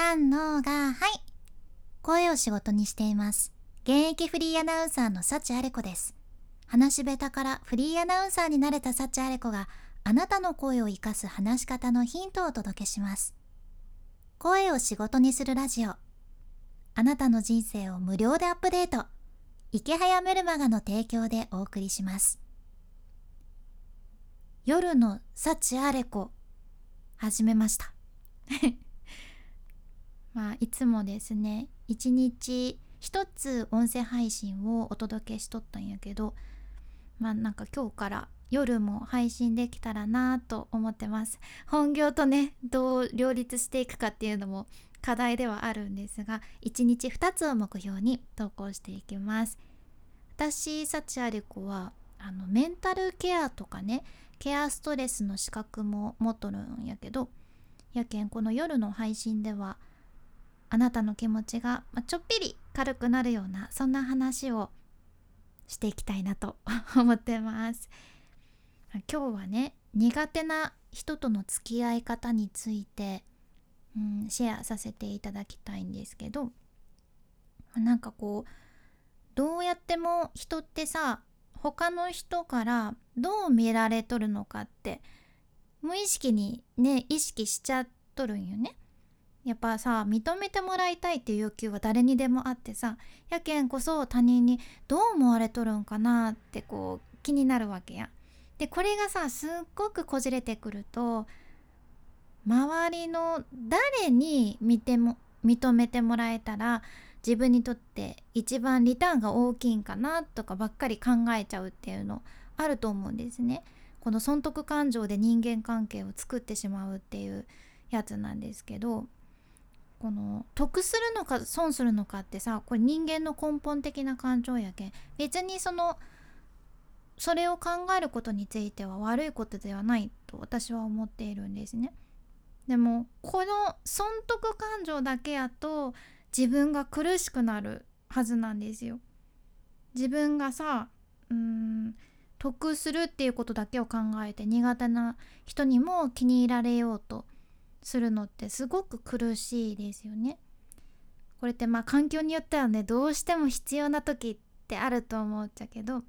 三のがはい。声を仕事にしています。現役フリーアナウンサーの幸あれ子です。話し下手からフリーアナウンサーになれた幸あれ子があなたの声を生かす話し方のヒントをお届けします。声を仕事にするラジオ。あなたの人生を無料でアップデート。池早メルマガの提供でお送りします。夜の幸あれ子始めました。まあいつもですね一日一つ音声配信をお届けしとったんやけどまあなんか今日から夜も配信できたらなと思ってます。本業とねどう両立していくかっていうのも課題ではあるんですが1日2つを目標に投稿していきます。私幸あれ子はあのメンタルケアとかねケアストレスの資格も持っとるんやけどやけんこの夜の配信ではあなたの気持ちがちょっぴり軽くなるようなそんな話をしていきたいなと 思ってます今日はね苦手な人との付き合い方について、うん、シェアさせていただきたいんですけどなんかこうどうやっても人ってさ他の人からどう見られとるのかって無意識にね意識しちゃっとるんよね。やっぱさ認めてもらいたいっていう欲求は誰にでもあってさやけんこそ他人にどう思われとるんかなってこう気になるわけや。でこれがさすっごくこじれてくると周りの誰に見ても認めてもらえたら自分にとって一番リターンが大きいんかなとかばっかり考えちゃうっていうのあると思うんですね。この損得感情で人間関係を作ってしまうっていうやつなんですけどこの得するのか損するのかってさこれ人間の根本的な感情やけん別にそのそれを考えることについては悪いことではないと私は思っているんですね。でもこの損得感情だけやと自分が苦しくなるはずなんですよ。自分がさうーん得するっていうことだけを考えて苦手な人にも気に入られようとするのってすごく苦しいですよね。これってまあ環境によってはねどうしても必要な時ってあると思っちゃけど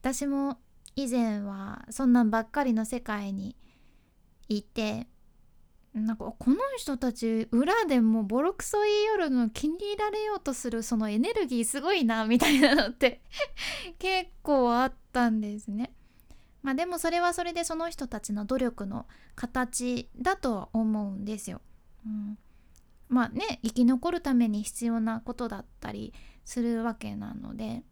私も以前はそんなんばっかりの世界にいてなんかこの人たち裏でもボロクソ言いよるの気に入られようとするそのエネルギーすごいなみたいなのって結構あったんですね。まあでもそれはそれでその人たちの努力の形だとは思うんですよ。うん、まあね生き残るために必要なことだったりするわけなので、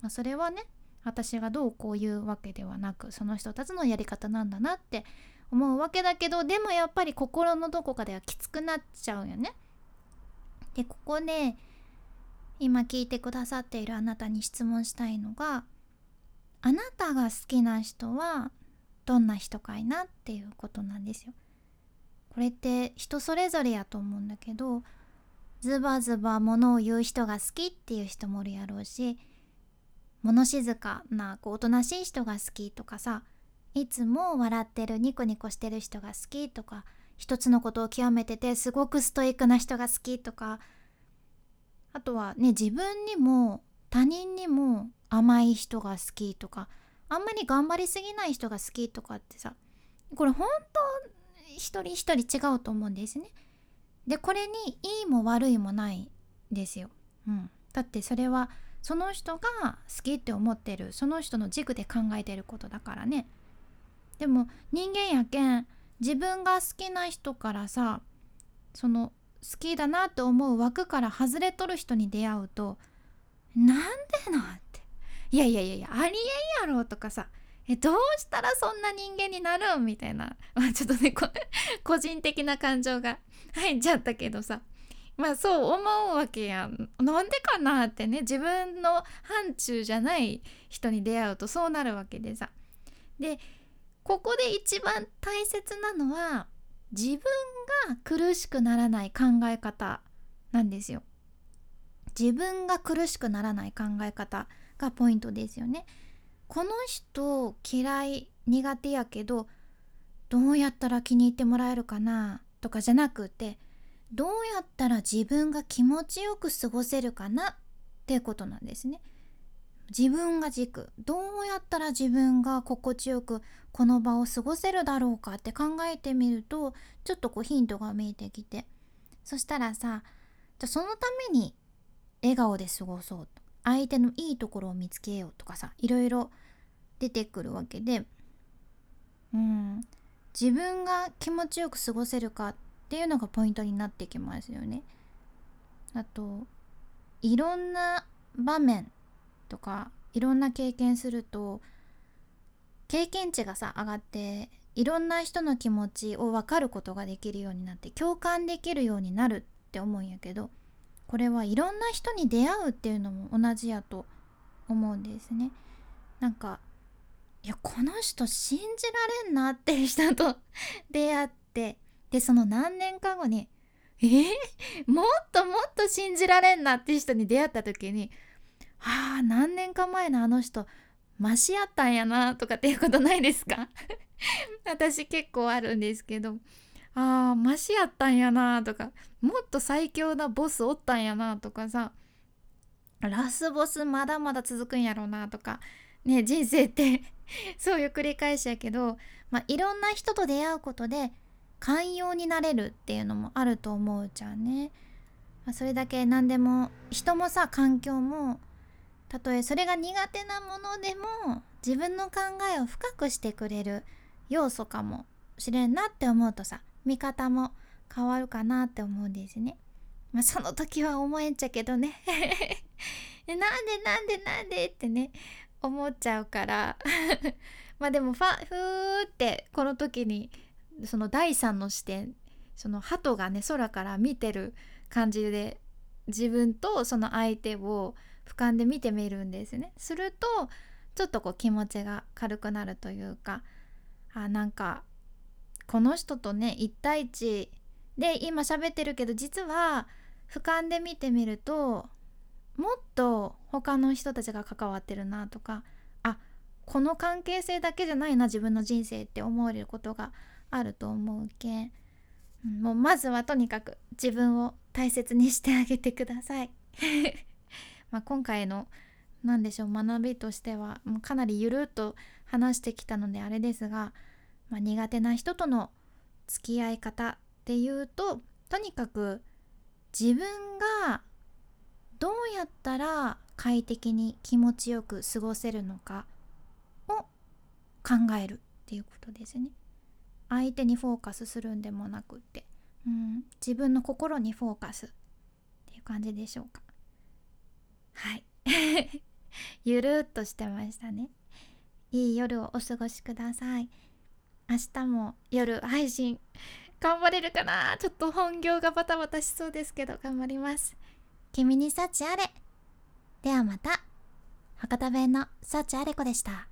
まあ、それはね私がどうこう言うわけではなくその人たちのやり方なんだなって思うわけだけどでもやっぱり心のどこかではきつくなっちゃうよね。でここで今聞いてくださっているあなたに質問したいのがあなたが好きな人はどんな人かいなっていうことなんですよ。これって人それぞれやと思うんだけどズバズバ物を言う人が好きっていう人もおるやろうし物静かなこうおとなしい人が好きとかさいつも笑ってるニコニコしてる人が好きとか一つのことを極めててすごくストイックな人が好きとかあとはね自分にも他人にも甘い人が好きとかあんまり頑張りすぎない人が好きとかってさこれ本当一人一人違うと思うんですね。でこれにいいも悪いもないですよ。うん、だってそれはその人が好きって思ってるその人の軸で考えてることだからね。でも人間やけん自分が好きな人からさその好きだなって思う枠から外れとる人に出会うとなんでなっていやいやいやいやありえんやろとかさえどうしたらそんな人間になるんみたいな、まあ、ちょっとね 個人的な感情が 入っちゃったけどさ。まあそう思うわけやん。なんでかなってね自分の範疇じゃない人に出会うとそうなるわけでさ。でここで一番大切なのは自分が苦しくならない考え方なんですよ。自分が苦しくならない考え方。がポイントですよね。この人嫌い苦手やけどどうやったら気に入ってもらえるかな？とかじゃなくてどうやったら自分が気持ちよく過ごせるかな？っていうことなんですね。自分が軸。どうやったら自分が心地よくこの場を過ごせるだろうか？って考えてみるとちょっとこうヒントが見えてきて。そしたらさじゃそのために笑顔で過ごそうと。相手のいいところを見つけようとかさいろいろ出てくるわけでうん自分が気持ちよく過ごせるかっていうのがポイントになってきますよね。あといろんな場面とかいろんな経験すると経験値がさ上がっていろんな人の気持ちを分かることができるようになって共感できるようになるって思うんやけどこれはいろんな人に出会うっていうのも同じやと思うんですね。なんかいやこの人信じられんなっていう人と 出会ってでその何年か後にえ？ー、もっともっと信じられんなっていう人に出会った時にああ何年か前のあの人マシやったんやなとかっていうことないですか？私結構あるんですけど。ああマシやったんやなとかもっと最強なボスおったんやなとかさラスボスまだまだ続くんやろうなとかね人生って そういう繰り返しやけど、まあ、いろんな人と出会うことで寛容になれるっていうのもあると思うじゃんね。まあ、それだけ何でも人もさ環境もたとえそれが苦手なものでも自分の考えを深くしてくれる要素かもしれんなって思うとさ見方も変わるかなって思うんですね。まあ、その時は思えんちゃけどね。なんでなんでなんでってね思っちゃうから。まあでもファふーってこの時にその第三の視点その鳩がね空から見てる感じで自分とその相手を俯瞰で見てみるんですね。するとちょっとこう気持ちが軽くなるというかあなんかこの人とね1対1で今喋ってるけど実は俯瞰で見てみるともっと他の人たちが関わってるなとかあこの関係性だけじゃないな自分の人生って思われることがあると思うけん。もうまずはとにかく自分を大切にしてあげてください。ま、今回の何でしょう学びとしてはもうかなりゆるっと話してきたのであれですが、まあ、苦手な人との付き合い方っていうととにかく自分がどうやったら快適に気持ちよく過ごせるのかを考えるっていうことですね。相手にフォーカスするんでもなくって、うん、自分の心にフォーカスっていう感じでしょうか。はい ゆるっとしてましたねいい夜をお過ごしください明日も夜配信頑張れるかな？ちょっと本業がバタバタしそうですけど頑張ります。君に幸あれ。ではまた。博多弁の幸あれ子でした。